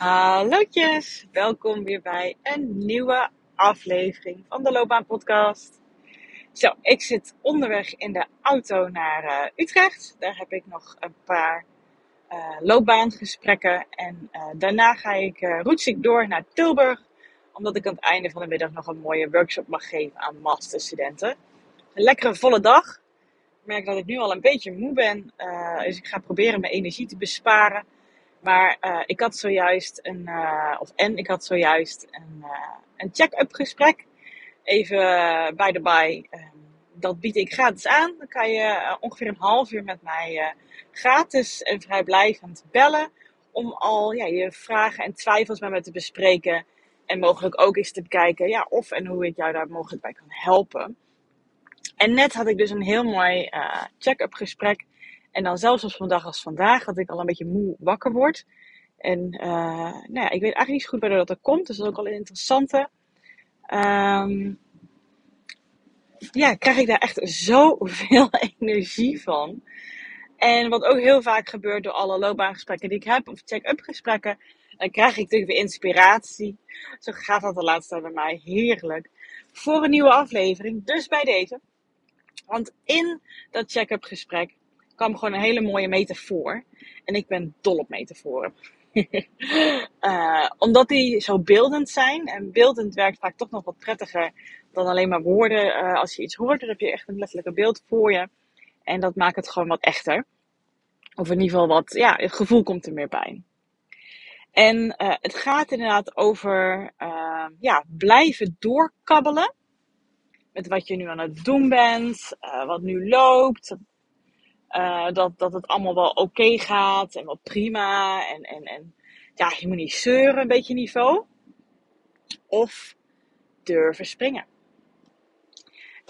Hallootjes, welkom weer bij een nieuwe aflevering van de Loopbaan Podcast. Zo, ik zit onderweg in de auto naar uh, Utrecht. Daar heb ik nog een paar uh, loopbaangesprekken. En uh, daarna ga ik, uh, door naar Tilburg. Omdat ik aan het einde van de middag nog een mooie workshop mag geven aan masterstudenten. Een lekkere volle dag. Ik merk dat ik nu al een beetje moe ben. dus ik ga proberen mijn energie te besparen. Maar uh, ik had zojuist een, uh, of en ik had zojuist een, uh, een check-up gesprek. Even bij de bij. dat bied ik gratis aan. Dan kan je ongeveer een half uur met mij gratis en vrijblijvend bellen. Om al ja, je vragen en twijfels met me te bespreken. En mogelijk ook eens te bekijken ja, of en hoe ik jou daar mogelijk bij kan helpen. En net had ik dus een heel mooi check-up gesprek en dan zelfs op zo'n dag als vandaag, dat ik al een beetje moe wakker word. En uh, nou ja, ik weet eigenlijk niet zo goed waardoor dat er komt. Dus dat is ook al een interessante. Um, ja, krijg ik daar echt zoveel energie van. En wat ook heel vaak gebeurt door alle loopbaangesprekken die ik heb, of check-up gesprekken, dan krijg ik natuurlijk weer inspiratie. Zo gaat dat de laatste tijd bij mij heerlijk. Voor een nieuwe aflevering, dus bij deze. Want in dat check-up gesprek kwam gewoon een hele mooie metafoor. En ik ben dol op metaforen. uh, omdat die zo beeldend zijn. En beeldend werkt vaak toch nog wat prettiger dan alleen maar woorden. Uh, als je iets hoort, dan heb je echt een letterlijke beeld voor je. En dat maakt het gewoon wat echter. Of in ieder geval wat, ja, het gevoel komt er meer bij. En uh, het gaat inderdaad over ja, blijven doorkabbelen. Met wat je nu aan het doen bent, wat nu loopt, uh, dat, dat het allemaal wel oké gaat en wel prima. En, en, en ja, je moet niet zeuren, een beetje niveau. Of durven springen.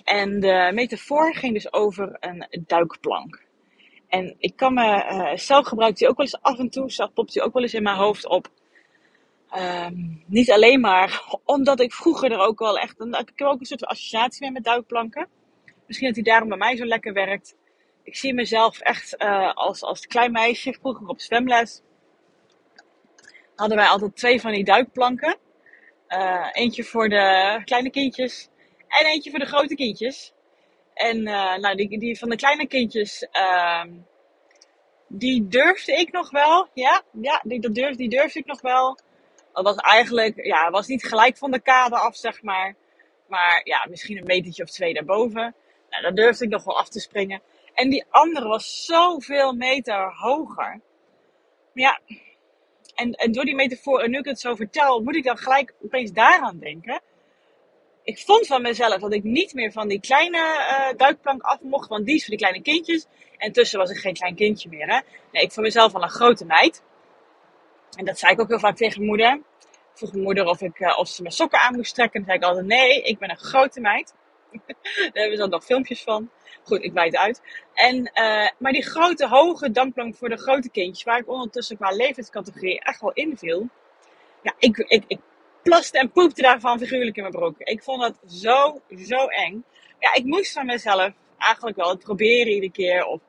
En de metafoor ging dus over een duikplank. En ik kan me, uh, zelf gebruik die ook wel eens af en toe, zelf popt die ook wel eens in mijn hoofd op. Um, niet alleen maar omdat ik vroeger er ook wel echt, ik heb ook een soort associatie mee met duikplanken. Misschien dat die daarom bij mij zo lekker werkt ik zie mezelf echt uh, als, als klein meisje, vroeger op zwemles. Hadden wij altijd twee van die duikplanken. Uh, eentje voor de kleine kindjes en eentje voor de grote kindjes. En uh, nou, die, die van de kleine kindjes, ehm, die durfde ik nog wel. Ja, ja die, dat durfde, die durfde ik nog wel. Dat was eigenlijk, ja, was niet gelijk van de kade af, zeg maar. Maar ja, misschien een metertje of twee daarboven. Nou, durfde ik nog wel af te springen. En die andere was zoveel meter hoger. Ja, en, en door die metafoor, en nu ik het zo vertel, moet ik dan gelijk opeens daaraan denken. Ik vond van mezelf dat ik niet meer van die kleine uh, duikplank af mocht, want die is voor die kleine kindjes. En tussen was ik geen klein kindje meer. Hè? Nee, ik vond mezelf al een grote meid. En dat zei ik ook heel vaak tegen mijn moeder. vroeg mijn moeder of, ik, uh, of ze mijn sokken aan moest trekken. En zei ik altijd: nee, ik ben een grote meid. Daar hebben ze dan nog filmpjes van. Goed, ik wijd uit. En, uh, maar die grote, hoge damplank voor de grote kindjes, waar ik ondertussen qua levenscategorie echt wel inviel. Ja, ik, ik, ik plaste en poepte daarvan figuurlijk in mijn broek. Ik vond dat zo, zo eng. Ja, ik moest van mezelf eigenlijk wel het proberen iedere keer. Of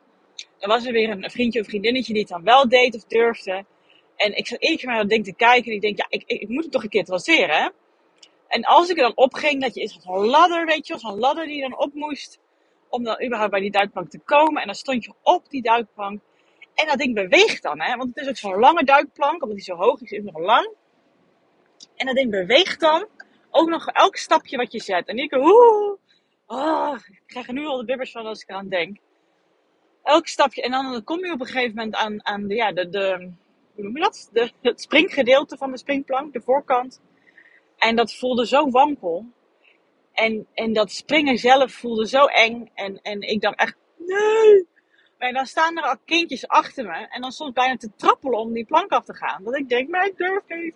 er was er weer een vriendje of vriendinnetje die het dan wel deed of durfde. En ik zat één keer naar dat ding te kijken en ik denk, ja, ik, ik, ik moet het toch een keer traceren, hè? En als ik er dan opging, dat je is zo'n ladder, weet je zo'n ladder die je dan op moest om dan überhaupt bij die duikplank te komen. En dan stond je op die duikplank. En dat ding beweegt dan, hè. Want het is ook zo'n lange duikplank, omdat die zo hoog is, is nog lang. En dat ding beweegt dan ook nog elk stapje wat je zet. En ik, oeh, oh, ik krijg er nu al de bibbers van als ik eraan denk. Elk stapje. En dan kom je op een gegeven moment aan, aan de, ja, de, de, hoe noem je dat? De, het springgedeelte van de springplank, de voorkant. En dat voelde zo wankel. En, en dat springen zelf voelde zo eng. En, en ik dacht echt, nee. Maar dan staan er al kindjes achter me. En dan soms bijna te trappelen om die plank af te gaan. Dat ik denk, maar ik durf niet.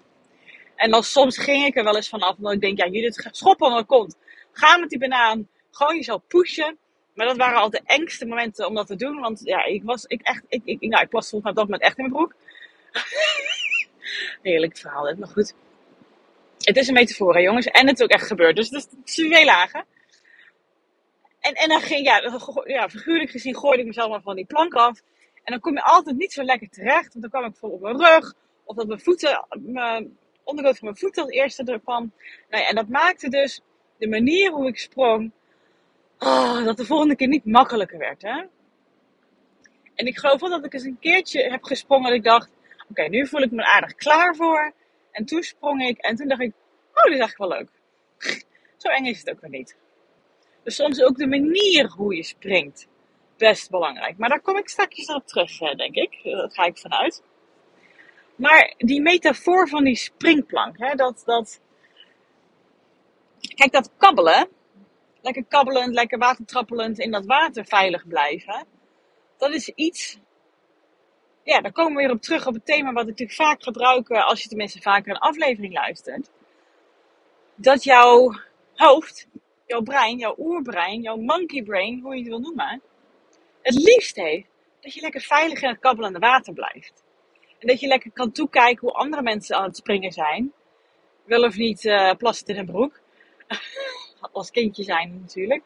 En dan soms ging ik er wel eens vanaf. Omdat ik denk, ja, Judith, schoppen de kont. Ga met die banaan. Gewoon jezelf pushen. Maar dat waren altijd de engste momenten om dat te doen. Want ja, ik was ik echt, ik, ik, nou, ik was volgens mij op dat echt in mijn broek. Heerlijk verhaal, dit, maar goed. Het is een metafoor, hè, jongens. En het is ook echt gebeurd. Dus het is twee lagen. En, en dan ging, ja, ja, figuurlijk gezien gooide ik mezelf maar van die plank af. En dan kom je altijd niet zo lekker terecht. Want dan kwam ik vol op mijn rug. Of dat mijn voeten, mijn ondergoed van mijn voeten als eerste er kwam. Nou ja, en dat maakte dus de manier hoe ik sprong, oh, dat de volgende keer niet makkelijker werd. Hè? En ik geloof wel dat ik eens een keertje heb gesprongen dat ik dacht, oké, nu voel ik me aardig klaar voor. En toen sprong ik en toen dacht ik, oh, dit is eigenlijk wel leuk. Zo eng is het ook weer niet. Dus soms ook de manier hoe je springt best belangrijk. Maar daar kom ik straks op terug, eh, denk ik. Daar ga ik vanuit. Maar die metafoor van die springplank, hè, dat, dat. Kijk, dat kabbelen. Lekker kabbelend, lekker watertrappelend in dat water veilig blijven. Dat is iets. Ja, daar komen we weer op terug op het thema wat ik natuurlijk vaak gebruik als je tenminste vaker een aflevering luistert. Dat jouw hoofd, jouw brein, jouw oerbrein, jouw monkey brain, hoe je het wil noemen, het liefst heeft dat je lekker veilig in het kabbelende water blijft. En dat je lekker kan toekijken hoe andere mensen aan het springen zijn. Wel of niet uh, plassen in een broek. Als kindje zijn natuurlijk.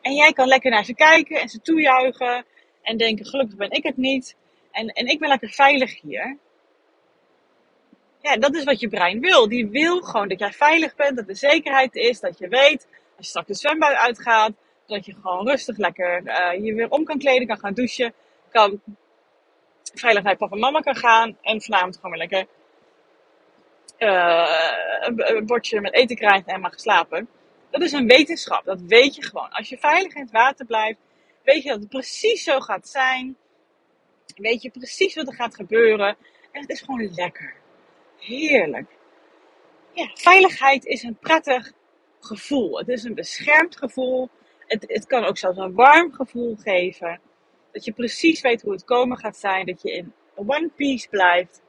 En jij kan lekker naar ze kijken en ze toejuichen. En denken, gelukkig ben ik het niet. En, en ik ben lekker veilig hier. Ja, dat is wat je brein wil. Die wil gewoon dat jij veilig bent. Dat er zekerheid is. Dat je weet, als je straks de zwembad uitgaat. Dat je gewoon rustig lekker uh, je weer om kan kleden. Kan gaan douchen. Kan veilig naar papa en mama kan gaan. En vanavond gewoon weer lekker uh, een bordje met eten krijgt en mag slapen. Dat is een wetenschap. Dat weet je gewoon. Als je veilig in het water blijft, weet je dat het precies zo gaat zijn. Weet je precies wat er gaat gebeuren. En het is gewoon lekker. Heerlijk. Ja, veiligheid is een prettig gevoel. Het is een beschermd gevoel. Het, het kan ook zelfs een warm gevoel geven. Dat je precies weet hoe het komen gaat zijn. Dat je in one piece blijft.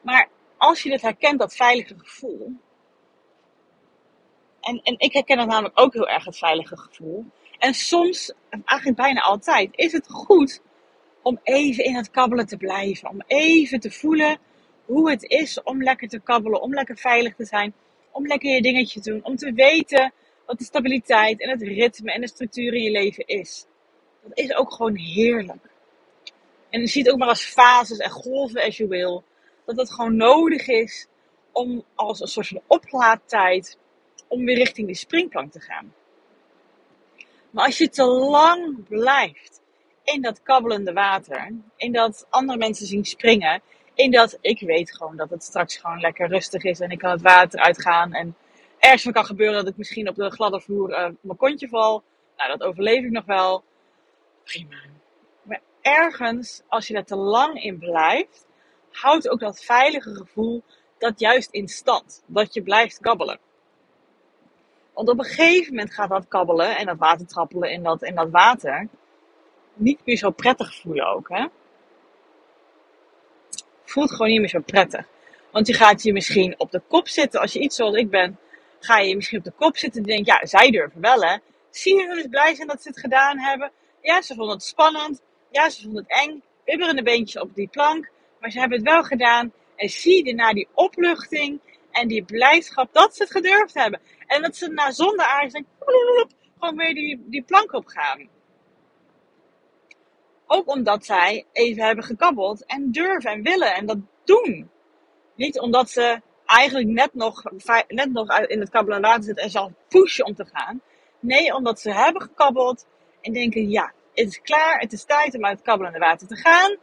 Maar als je dit herkent, dat veilige gevoel. En, en ik herken het namelijk ook heel erg, het veilige gevoel. En soms, eigenlijk bijna altijd, is het goed om even in het kabbelen te blijven. Om even te voelen hoe het is om lekker te kabbelen, om lekker veilig te zijn. Om lekker je dingetje te doen. Om te weten wat de stabiliteit en het ritme en de structuur in je leven is. Dat is ook gewoon heerlijk. En je ziet ook maar als fases en golven als je wil. Dat het gewoon nodig is om als een soort van oplaadtijd om weer richting die springplank te gaan. Maar als je te lang blijft in dat kabbelende water, in dat andere mensen zien springen, in dat ik weet gewoon dat het straks gewoon lekker rustig is en ik kan het water uitgaan en ergens van kan gebeuren dat ik misschien op de gladde vloer uh, mijn kontje val. Nou, dat overleef ik nog wel. Prima. Maar ergens, als je er te lang in blijft, houdt ook dat veilige gevoel dat juist in stand. Dat je blijft kabbelen. Want op een gegeven moment gaat dat kabbelen en dat watertrappelen in dat, in dat water niet meer zo prettig voelen ook. Hè? Voelt gewoon niet meer zo prettig. Want je gaat je misschien op de kop zitten. Als je iets zoals ik ben, ga je misschien op de kop zitten en denk, ja, zij durven wel hè. Zie je hoe blij zijn dat ze het gedaan hebben? Ja, ze vonden het spannend. Ja, ze vonden het eng. Bibberende beentjes op die plank. Maar ze hebben het wel gedaan. En zie je na die opluchting en die blijdschap dat ze het gedurfd hebben. En dat ze na zonder aarzelen gewoon weer die, die plank opgaan. Ook omdat zij even hebben gekabbeld en durven en willen en dat doen. Niet omdat ze eigenlijk net nog, net nog in het kabbelen water zitten en zal pushen om te gaan. Nee, omdat ze hebben gekabbeld en denken, ja, het is klaar, het is tijd om uit het kabbelende water te gaan.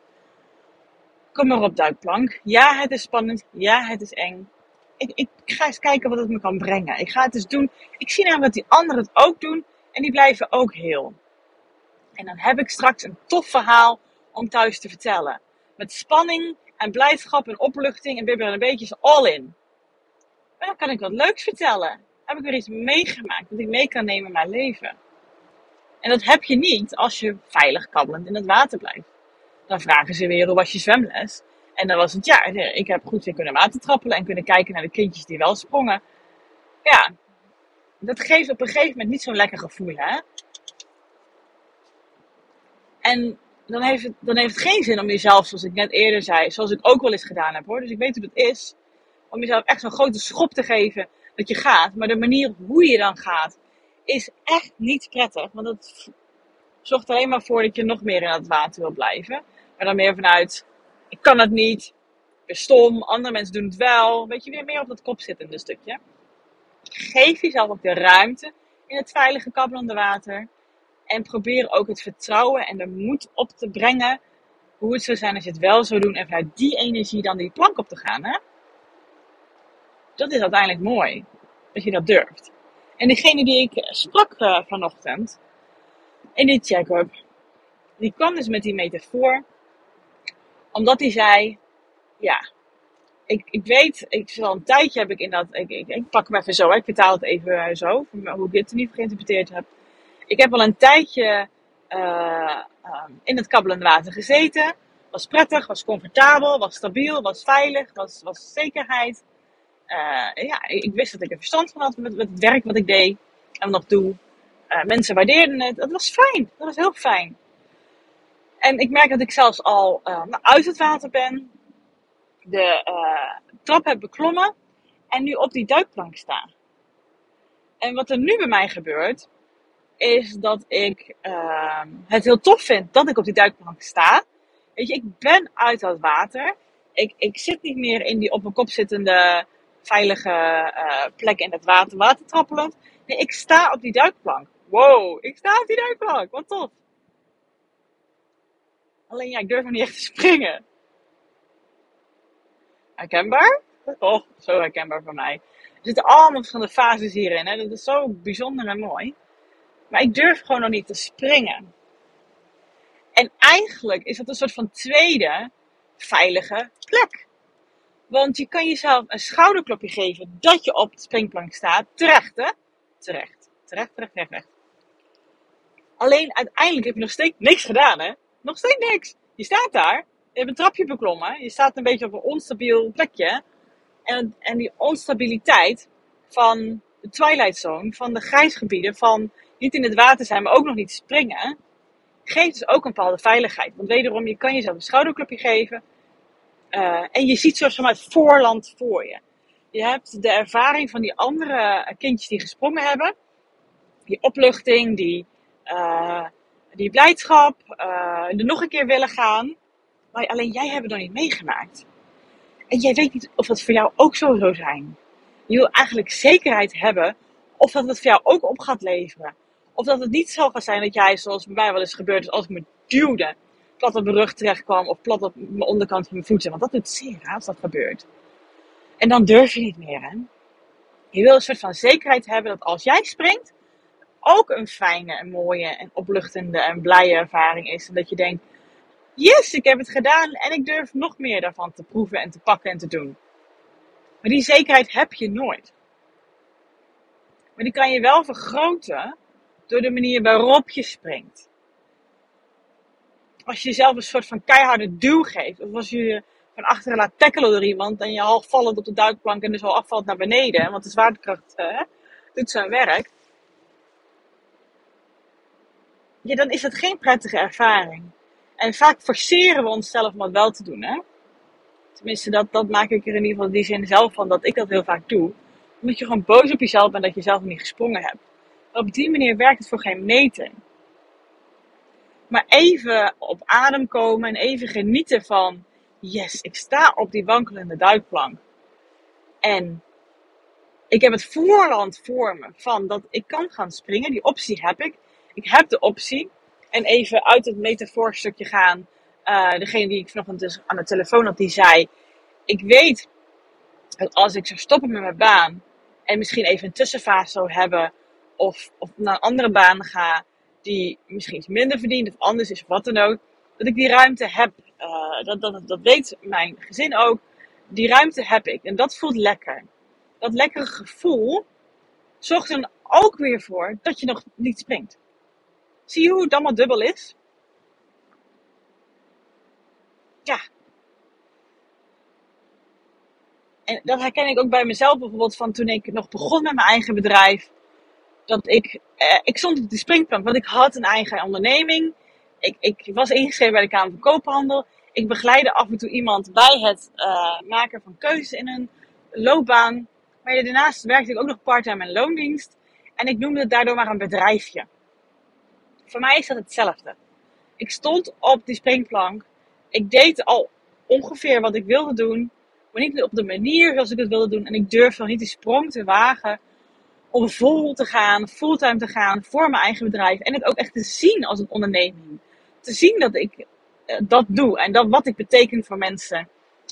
Kom maar op duikplank. Ja, het is spannend. Ja, het is eng ik, ik ga eens kijken wat het me kan brengen. Ik ga het eens doen. Ik zie namelijk dat die anderen het ook doen en die blijven ook heel. En dan heb ik straks een tof verhaal om thuis te vertellen. Met spanning en blijdschap en opluchting en en een beetje all in. Maar dan kan ik wat leuks vertellen. Heb ik weer iets meegemaakt dat ik mee kan nemen in mijn leven. En dat heb je niet als je veilig kabbelend in het water blijft. Dan vragen ze weer hoe was je zwemles. En dan was het, ja, ik heb goed weer kunnen watertrappelen en kunnen kijken naar de kindjes die wel sprongen. Ja, dat geeft op een gegeven moment niet zo'n lekker gevoel, hè. En dan heeft, het, dan heeft het geen zin om jezelf, zoals ik net eerder zei, zoals ik ook wel eens gedaan heb hoor. Dus ik weet hoe het is. Om jezelf echt zo'n grote schop te geven dat je gaat. Maar de manier hoe je dan gaat, is echt niet prettig. Want het zorgt alleen maar voor dat je nog meer in het water wil blijven. Maar dan meer vanuit ik kan het niet, ik ben stom, andere mensen doen het wel. Weet je, weer meer op dat kop zitten stukje. Geef jezelf ook de ruimte in het veilige kabbelende water. En probeer ook het vertrouwen en de moed op te brengen. Hoe het zou zijn als je het wel zou doen. En vanuit die energie dan die plank op te gaan. Hè? Dat is uiteindelijk mooi. Dat je dat durft. En degene die ik sprak uh, vanochtend. In die check-up. Die kwam dus met die metafoor. Omdat hij zei. Ja. Ik, ik weet, ik al een tijdje heb ik in dat. Ik, ik, ik pak hem even zo. Ik vertaal het even zo. Hoe ik dit niet geïnterpreteerd heb. Ik heb al een tijdje uh, in het kabbelende water gezeten. Was prettig, was comfortabel, was stabiel, was veilig, was, was zekerheid. Uh, ja, ik wist dat ik er verstand van had met, met het werk wat ik deed en nog doe. Mensen waardeerden het. Dat was fijn. Dat was heel fijn. En ik merk dat ik zelfs al nou, uit het water ben. De trap heb beklommen. En nu op die duikplank sta. En wat er nu bij mij gebeurt, is dat ik uh, het heel tof vind dat ik op die duikplank sta. Weet je, ik ben uit dat water. Ik, ik zit niet meer in die op mijn kop zittende veilige uh, plek in het water, watertrappelend. Nee, ik sta op die duikplank. Wow, ik sta op die duikplank. Wat tof. Alleen ja, ik durf nog niet echt te springen. Herkenbaar? Oh, zo herkenbaar voor mij. Er zitten allemaal verschillende fases hierin. Hè? Dat is zo bijzonder en mooi. Maar ik durf gewoon nog niet te springen. En eigenlijk is dat een soort van tweede veilige plek. Want je kan jezelf een schouderklopje geven dat je op de springplank staat. Terecht, hè? Terecht. Terecht, terecht, terecht, terecht. Alleen uiteindelijk heb je nog steeds niks gedaan, hè? Nog steeds niks. Je staat daar. Je hebt een trapje beklommen. Je staat een beetje op een onstabiel plekje. En, en die onstabiliteit van de Twilight Zone, van de grijsgebieden, van niet in het water zijn, maar ook nog niet springen, geeft dus ook een bepaalde veiligheid. Want wederom, je kan jezelf een schouderklopje geven. Uh, en je ziet zoals het voorland voor je. Je hebt de ervaring van die andere kindjes die gesprongen hebben. Die opluchting, die, uh, die blijdschap, uh, er nog een keer willen gaan. Maar alleen jij hebt het nog niet meegemaakt. En jij weet niet of dat voor jou ook zo zou zijn. Je wil eigenlijk zekerheid hebben of dat het voor jou ook op gaat leveren. Of dat het niet zo gaat zijn dat jij, zoals bij mij wel eens gebeurd is, als ik me duwde, plat op mijn rug terecht kwam of plat op mijn onderkant van mijn voeten. Want dat doet zeer als dat gebeurt. En dan durf je niet meer, hè? Je wil een soort van zekerheid hebben dat als jij springt, ook een fijne en mooie en opluchtende en blije ervaring is. En dat je denkt, yes, ik heb het gedaan en ik durf nog meer daarvan te proeven en te pakken en te doen. Maar die zekerheid heb je nooit. Maar die kan je wel vergroten door de manier waarop je springt. Als je jezelf een soort van keiharde duw geeft, of als je je van achteren laat tackelen door iemand en je half vallend op de duikplank en dus al afvalt naar beneden, want de zwaartekracht hè, doet zijn werk. Dan is dat geen prettige ervaring. En vaak forceren we onszelf om dat wel te doen. Hè? Tenminste, dat, dat maak ik er in ieder geval die zin zelf van dat ik dat heel vaak doe. Omdat je gewoon boos op jezelf bent dat je zelf niet gesprongen hebt. Op die manier werkt het voor geen meter. Maar even op adem komen en even genieten van, yes, ik sta op die wankelende duikplank. En ik heb het voorland voor me van dat ik kan gaan springen. Die optie heb ik. Ik heb de optie. En even uit het metafoorstukje gaan. Uh, degene die ik vanochtend dus aan de telefoon had, die zei: Ik weet dat als ik zou stoppen met mijn baan en misschien even een tussenfase zou hebben of, of naar een andere baan ga die misschien iets minder verdient of anders is of wat dan ook, dat ik die ruimte heb. Uh, dat, dat, dat weet mijn gezin ook. Die ruimte heb ik en dat voelt lekker. Dat lekkere gevoel zorgt dan ook weer voor dat je nog niet springt. Zie je hoe het allemaal dubbel is? Ja. En dat herken ik ook bij mezelf bijvoorbeeld van toen ik nog begon met mijn eigen bedrijf dat ik, eh, ik stond op die springplank, want ik had een eigen onderneming. Ik, ik was ingeschreven bij de Kamer van Koophandel. Ik begeleide af en toe iemand bij het uh, maken van keuzes in een loopbaan. Maar daarnaast werkte ik ook nog parttime in loondienst. En ik noemde het daardoor maar een bedrijfje. Voor mij is dat hetzelfde. Ik stond op die springplank. Ik deed al ongeveer wat ik wilde doen, maar niet op de manier zoals ik het wilde doen. En ik durfde nog niet die sprong te wagen om vol te gaan, fulltime te gaan voor mijn eigen bedrijf. En het ook echt te zien als een onderneming. Te zien dat ik eh, dat doe en dat wat ik beteken voor mensen.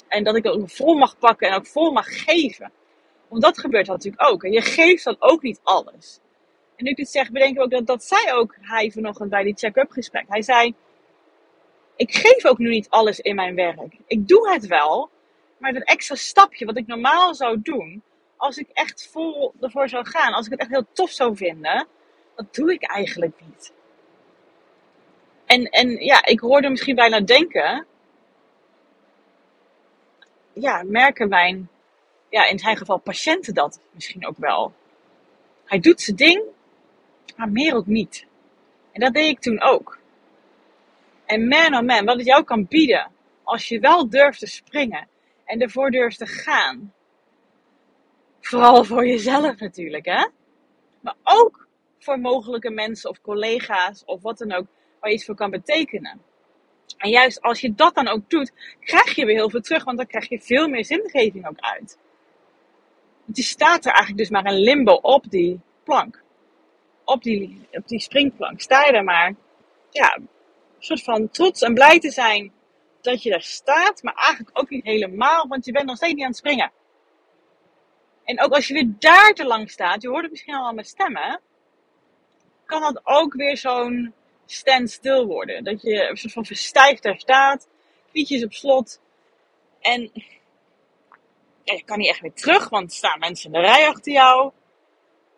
En dat ik ook vol mag pakken en ook vol mag geven. Want dat gebeurt natuurlijk ook. En je geeft dan ook niet alles. En nu ik dit zeg, bedenk ik ook dat, dat zei ook hij vanochtend bij die check-up gesprek. Hij zei, ik geef ook nu niet alles in mijn werk. Ik doe het wel, maar dat extra stapje wat ik normaal zou doen, als ik echt vol ervoor zou gaan, als ik het echt heel tof zou vinden, dat doe ik eigenlijk niet. En, en ja, ik hoorde misschien bijna denken, ja, merken mijn, ja, in zijn geval patiënten dat misschien ook wel. Hij doet zijn ding, maar meer ook niet. En dat deed ik toen ook. En man oh man, wat het jou kan bieden als je wel durft te springen en ervoor durft te gaan. Vooral voor jezelf natuurlijk, hè? Maar ook voor mogelijke mensen of collega's of wat dan ook, waar je iets voor kan betekenen. En juist als je dat dan ook doet, krijg je weer heel veel terug, want dan krijg je veel meer zingeving ook uit. Want je staat er eigenlijk dus maar een limbo op die plank. Op die, op die springplank. Sta je er maar, ja, een soort van trots en blij te zijn dat je daar staat, maar eigenlijk ook niet helemaal, want je bent nog steeds niet aan het springen. En ook als je weer daar te lang staat, je hoort het misschien al aan mijn stemmen, kan dat ook weer zo'n standstill worden. Dat je een soort van verstijfd daar staat, knietjes op slot. En je kan niet echt weer terug, want er staan mensen in de rij achter jou.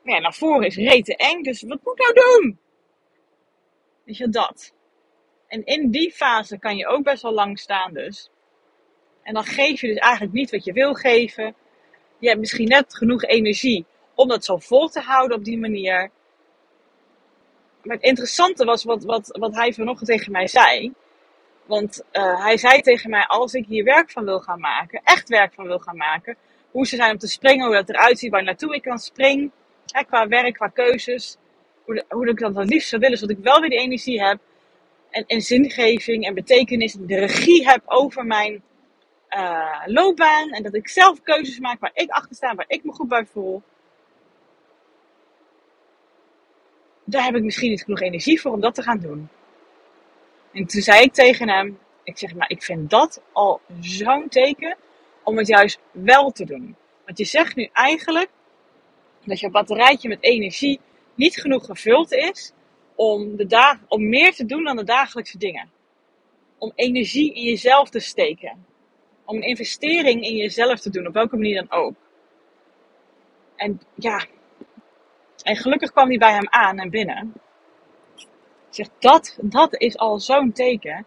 Maar ja, naar voren is rete eng, dus wat moet ik nou doen? Weet je, dat. En in die fase kan je ook best wel lang staan dus. En dan geef je dus eigenlijk niet wat je wil geven. Je hebt misschien net genoeg energie om dat zo vol te houden op die manier. Maar het interessante was wat, wat, wat hij vanochtend tegen mij zei. Want uh, hij zei tegen mij, als ik hier werk van wil gaan maken, echt werk van wil gaan maken, hoe ze zijn om te springen, hoe dat eruit ziet, waar naartoe ik kan springen, hè, qua werk, qua keuzes, hoe, hoe ik dat het liefst zou willen, zodat ik wel weer die energie heb en, en zingeving en betekenis, de regie heb over mijn uh, loopbaan en dat ik zelf keuzes maak waar ik achter sta, waar ik me goed bij voel. Daar heb ik misschien niet genoeg energie voor om dat te gaan doen. En toen zei ik tegen hem, ik zeg maar, ik vind dat al zo'n teken om het juist wel te doen. Want je zegt nu eigenlijk dat je batterijtje met energie niet genoeg gevuld is om, de dag, om meer te doen dan de dagelijkse dingen. Om energie in jezelf te steken. Om een investering in jezelf te doen, op welke manier dan ook. En ja, en gelukkig kwam hij bij hem aan en binnen. Zeg, dat, dat is al zo'n teken.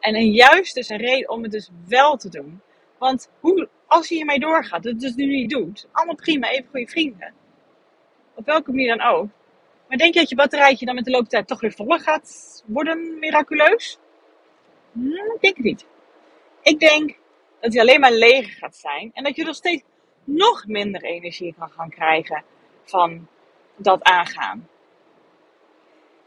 En een juist dus een reden om het dus wel te doen. Want hoe, als je hiermee doorgaat, dat het dus nu niet doet, allemaal prima, even goede vrienden. Op welke manier dan ook. Maar denk je dat je batterijtje dan met de loop der tijd toch weer voller gaat worden, miraculeus? Hm, ik denk het niet. Ik denk dat hij alleen maar leger gaat zijn en dat je nog steeds nog minder energie kan gaan krijgen van dat aangaan.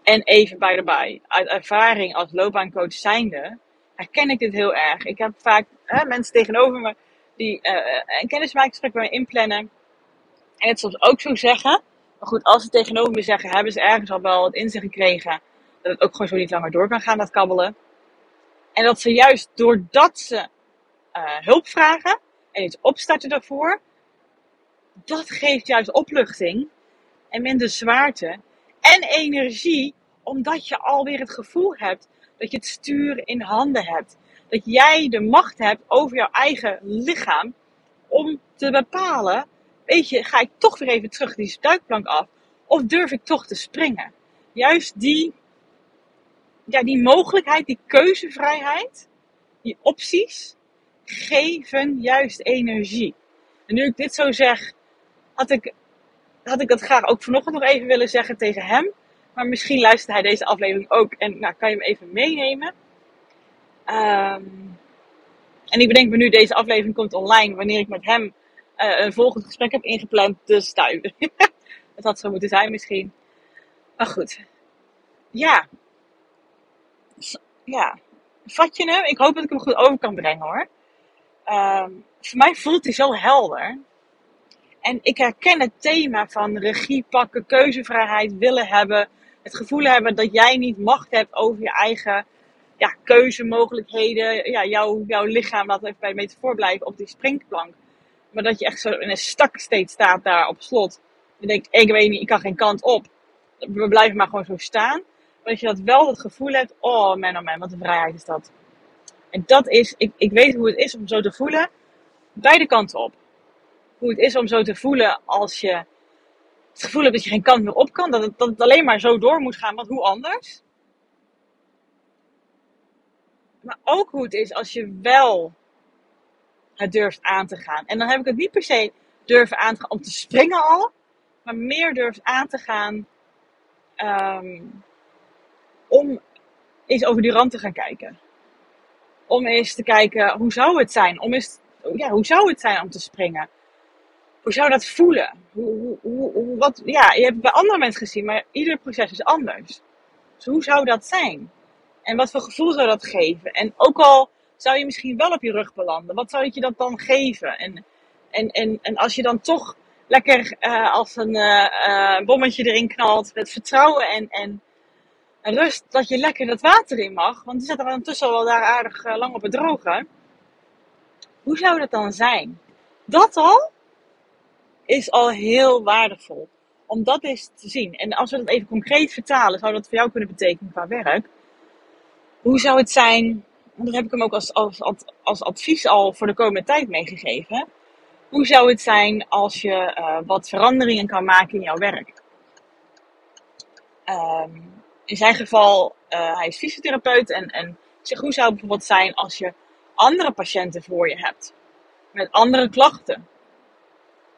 En even bij de bij, uit ervaring als loopbaancoach zijnde, herken ik dit heel erg. Ik heb vaak hè, mensen tegenover me die uh, een kennismakingsgesprek bij me inplannen. En het soms ook zo zeggen. Maar goed, als ze tegenover me zeggen, hebben ze ergens al wel het inzicht gekregen. Dat het ook gewoon zo niet langer door kan gaan, dat kabbelen. En dat ze juist doordat ze uh, hulp vragen en iets opstarten daarvoor. Dat geeft juist opluchting en minder zwaarte en energie omdat je alweer het gevoel hebt dat je het stuur in handen hebt. Dat jij de macht hebt over jouw eigen lichaam om te bepalen, weet je, ga ik toch weer even terug die duikplank af of durf ik toch te springen? Juist die, ja, die mogelijkheid, die keuzevrijheid, die opties geven juist energie. En nu ik dit zo zeg, had ik, had ik dat graag ook vanochtend nog even willen zeggen tegen hem. Maar misschien luistert hij deze aflevering ook en nou, kan je hem even meenemen. Um, en ik bedenk me nu, deze aflevering komt online wanneer ik met hem uh, een volgend gesprek heb ingepland. Dus thuis. Het had zo moeten zijn misschien. Maar goed. Ja. Ja. Vat je hem? Ik hoop dat ik hem goed over kan brengen hoor. ehm, voor mij voelt die zo helder. En ik herken het thema van regie pakken, keuzevrijheid willen hebben. Het gevoel hebben dat jij niet macht hebt over je eigen ja, keuzemogelijkheden. Ja, jouw, jouw lichaam, laat even bij de metafoor blijven, op die springplank. Maar dat je echt zo in een stak steeds staat daar op slot. Je denkt, ik weet niet, ik kan geen kant op. We blijven maar gewoon zo staan. Maar dat je dat wel het gevoel hebt, oh man, oh man, wat een vrijheid is dat. En dat is, ik, ik weet hoe het is om zo te voelen, beide kanten op. Hoe het is om zo te voelen als je het gevoel hebt dat je geen kant meer op kan, dat het, dat het alleen maar zo door moet gaan, want hoe anders? Maar ook hoe het is als je wel het durft aan te gaan. En dan heb ik het niet per se durven aan te gaan om te springen al, maar meer durft aan te gaan um, om eens over die rand te gaan kijken. Om eens te kijken, hoe zou het zijn? Om eens, ja, hoe zou het zijn om te springen? Hoe zou dat voelen? Hoe, hoe, hoe, wat, ja, je hebt het bij andere mensen gezien, maar ieder proces is anders. Dus hoe zou dat zijn? En wat voor gevoel zou dat geven? En ook al zou je misschien wel op je rug belanden, wat zou het je dat dan geven? En, en, en, en als je dan toch lekker uh, als een uh, bommetje erin knalt, met vertrouwen en, en rust, dat je lekker dat water in mag, want die zit er ondertussen wel daar aardig lang op het droge. Hoe zou dat dan zijn? Dat al is al heel waardevol. Om dat eens te zien. En als we dat even concreet vertalen, zou dat voor jou kunnen betekenen qua werk. Hoe zou het zijn, dat heb ik hem ook als, als, als advies al voor de komende tijd meegegeven. Hoe zou het zijn als je uh, wat veranderingen kan maken in jouw werk? Um, in zijn geval, uh, hij is fysiotherapeut en, en zeg, hoe zou het bijvoorbeeld zijn als je andere patiënten voor je hebt? Met andere klachten.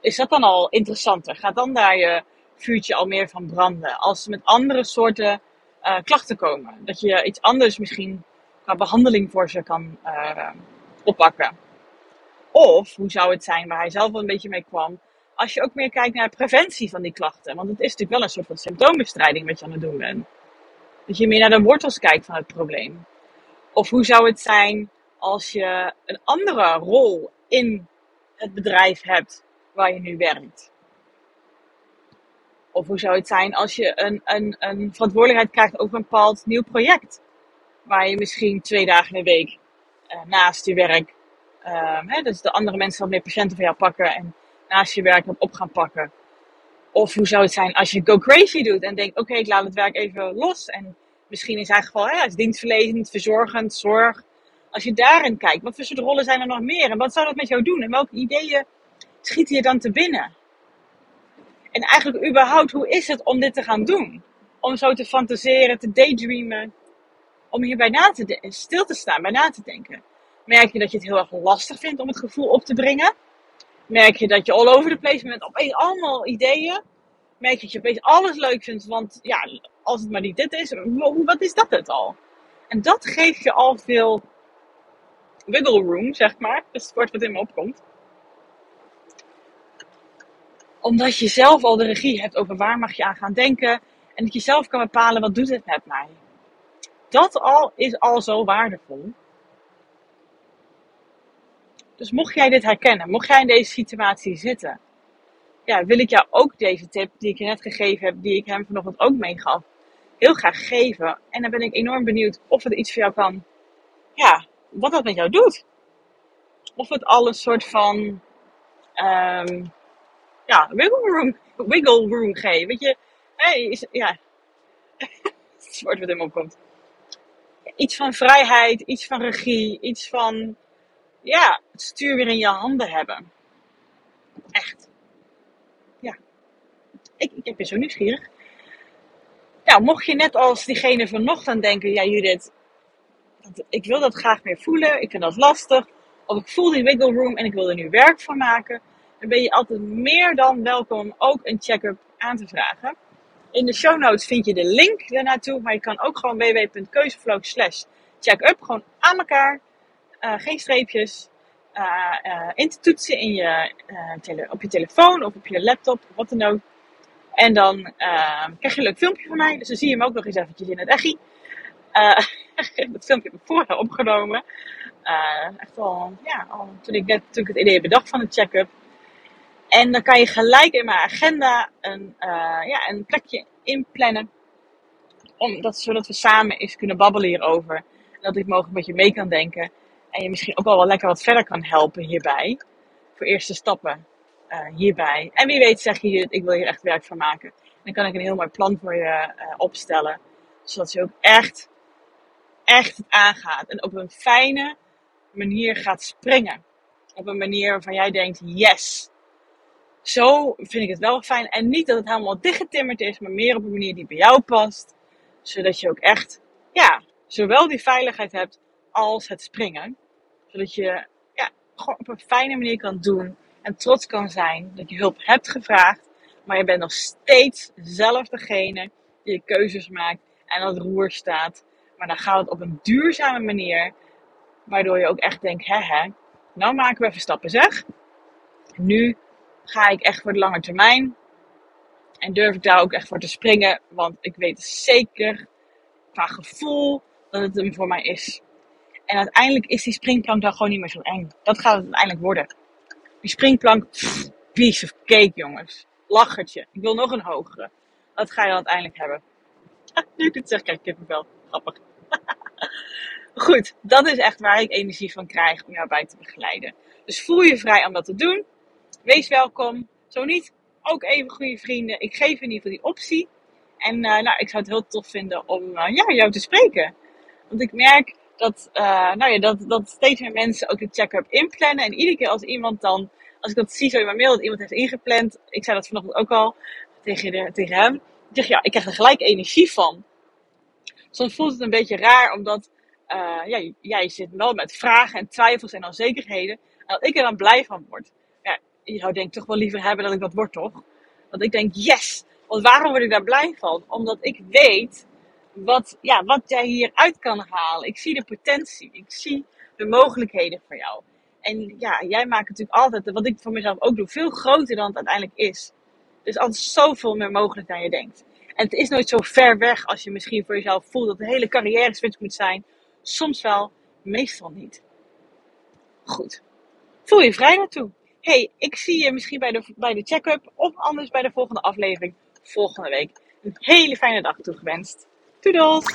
Is dat dan al interessanter? Gaat dan daar je vuurtje al meer van branden? Als ze met andere soorten uh, klachten komen. Dat je iets anders misschien qua behandeling voor ze kan uh, oppakken. Of, hoe zou het zijn waar hij zelf wel een beetje mee kwam, als je ook meer kijkt naar preventie van die klachten. Want het is natuurlijk wel een soort van symptoombestrijding wat je aan het doen bent. Dat je meer naar de wortels kijkt van het probleem. Of hoe zou het zijn als je een andere rol in het bedrijf hebt waar je nu werkt? Of hoe zou het zijn als je een, een, een verantwoordelijkheid krijgt over een bepaald nieuw project? Waar je misschien twee dagen in de week uh, naast je werk, uh, hè, dus de andere mensen wat meer patiënten van jou pakken en naast je werk op gaan pakken. Of hoe zou het zijn als je go crazy doet en denkt, oké, ik laat het werk even los. En misschien in zijn geval ja, is dienstverlenend, verzorgend, zorg. Als je daarin kijkt, wat voor soort rollen zijn er nog meer? En wat zou dat met jou doen? En welke ideeën schieten je dan te binnen? En eigenlijk überhaupt, hoe is het om dit te gaan doen? Om zo te fantaseren, te daydreamen. Om hierbij na te stil te staan, bij na te denken. Merk je dat je het heel erg lastig vindt om het gevoel op te brengen? Merk je dat je all over the place bent, opeens allemaal ideeën? Merk je dat je opeens alles leuk vindt, want ja, als het maar niet dit is, wat is dat het al? En dat geeft je al veel wiggle room, zeg maar. Dat is wat in me opkomt omdat je zelf al de regie hebt over waar mag je aan gaan denken. En dat je zelf kan bepalen wat doet het met mij. Dat al is al zo waardevol. Dus mocht jij dit herkennen, mocht jij in deze situatie zitten, ja, wil ik jou ook deze tip die ik je net gegeven heb, die ik hem vanochtend ook meegaf, heel graag geven. En dan ben ik enorm benieuwd of het iets voor jou kan, ja, wat dat met jou doet. Of het al een soort van um, ja, wiggle room, wiggle room geven. Weet je, hey, is, ja, het woord wat me opkomt. Iets van vrijheid, iets van regie, iets van, ja, het stuur weer in je handen hebben. Echt. Ja. Ik, ik ben zo nieuwsgierig. Nou, mocht je net als diegene vanochtend denken, ja Judith, ik wil dat graag meer voelen, ik vind dat lastig. Of ik voel die wiggle room en ik wil er nu werk van maken dan ben je altijd meer dan welkom om ook een check-up aan te vragen. In de show notes vind je de link daarnaartoe, maar je kan ook gewoon www.keuzeflow slash check-up, gewoon aan elkaar, uh, geen streepjes, uh, in te toetsen in je, op je telefoon of op je laptop, wat dan ook. En dan krijg je een leuk filmpje van mij, dus dan zie je hem ook nog eens eventjes in het echi. dat filmpje heb ik vorige opgenomen. Echt al, ja, al toen ik net het idee bedacht van de check-up. En dan kan je gelijk in mijn agenda een, uh, ja, een plekje inplannen. Om, dat, zodat we samen eens kunnen babbelen hierover. En dat ik mogelijk met je mee kan denken. En je misschien ook al wel lekker wat verder kan helpen hierbij. Voor eerste stappen uh, hierbij. En wie weet zeg je, ik wil hier echt werk van maken. dan kan ik een heel mooi plan voor je uh, opstellen. Zodat je ook echt, echt aangaat. En op een fijne manier gaat springen. Op een manier waarvan jij denkt, yes. Zo vind ik het wel fijn. En niet dat het helemaal dichtgetimmerd is, maar meer op een manier die bij jou past. Zodat je ook echt, ja, zowel die veiligheid hebt als het springen. Zodat je ja, gewoon op een fijne manier kan doen. En trots kan zijn dat je hulp hebt gevraagd. Maar je bent nog steeds zelf degene die je keuzes maakt en aan het roer staat. Maar dan gaat het op een duurzame manier. Waardoor je ook echt denkt, hè hè, nou maken we even stappen zeg. Nu ga ik echt voor de lange termijn. En durf ik daar ook echt voor te springen. Want ik weet zeker, qua gevoel, dat het hem voor mij is. En uiteindelijk is die springplank dan gewoon niet meer zo eng. Dat gaat het uiteindelijk worden. Die springplank, piece of cake jongens. Lachertje. Ik wil nog een hogere. Dat ga je uiteindelijk hebben. nu ik het zeg, kijk wel. Grappig. Goed, dat is echt waar ik energie van krijg om jou bij te begeleiden. Dus voel je vrij om dat te doen. Wees welkom. Zo niet, ook even goede vrienden. Ik geef in ieder geval die optie. En uh, nou, ik zou het heel tof vinden om uh, ja, jou te spreken. Want ik merk dat, uh, nou ja, dat, dat steeds meer mensen ook de check-up inplannen. En iedere keer als iemand dan, als ik dat zie zo in mijn mail, dat iemand heeft ingepland. Ik zei dat vanochtend ook al tegen, de, tegen hem. Ik zeg, ja, ik krijg er gelijk energie van. Soms voelt het een beetje raar, omdat ja, jij zit wel met vragen en twijfels en onzekerheden. En dat ik er dan blij van word. Je zou denk ik toch wel liever hebben dat ik dat word, toch? Dat ik denk, yes! Want waarom word ik daar blij van? Omdat ik weet wat, ja, wat jij hieruit kan halen. Ik zie de potentie. Ik zie de mogelijkheden voor jou. En ja, jij maakt natuurlijk altijd, wat ik voor mezelf ook doe, veel groter dan het uiteindelijk is. Er is altijd zoveel meer mogelijk dan je denkt. En het is nooit zo ver weg als je misschien voor jezelf voelt dat de hele carrière switch moet zijn. Soms wel, meestal niet. Goed. Voel je vrij naartoe. Hey, ik zie je misschien bij de, bij de check-up of anders bij de volgende aflevering volgende week. Een hele fijne dag toegewenst. Toedels!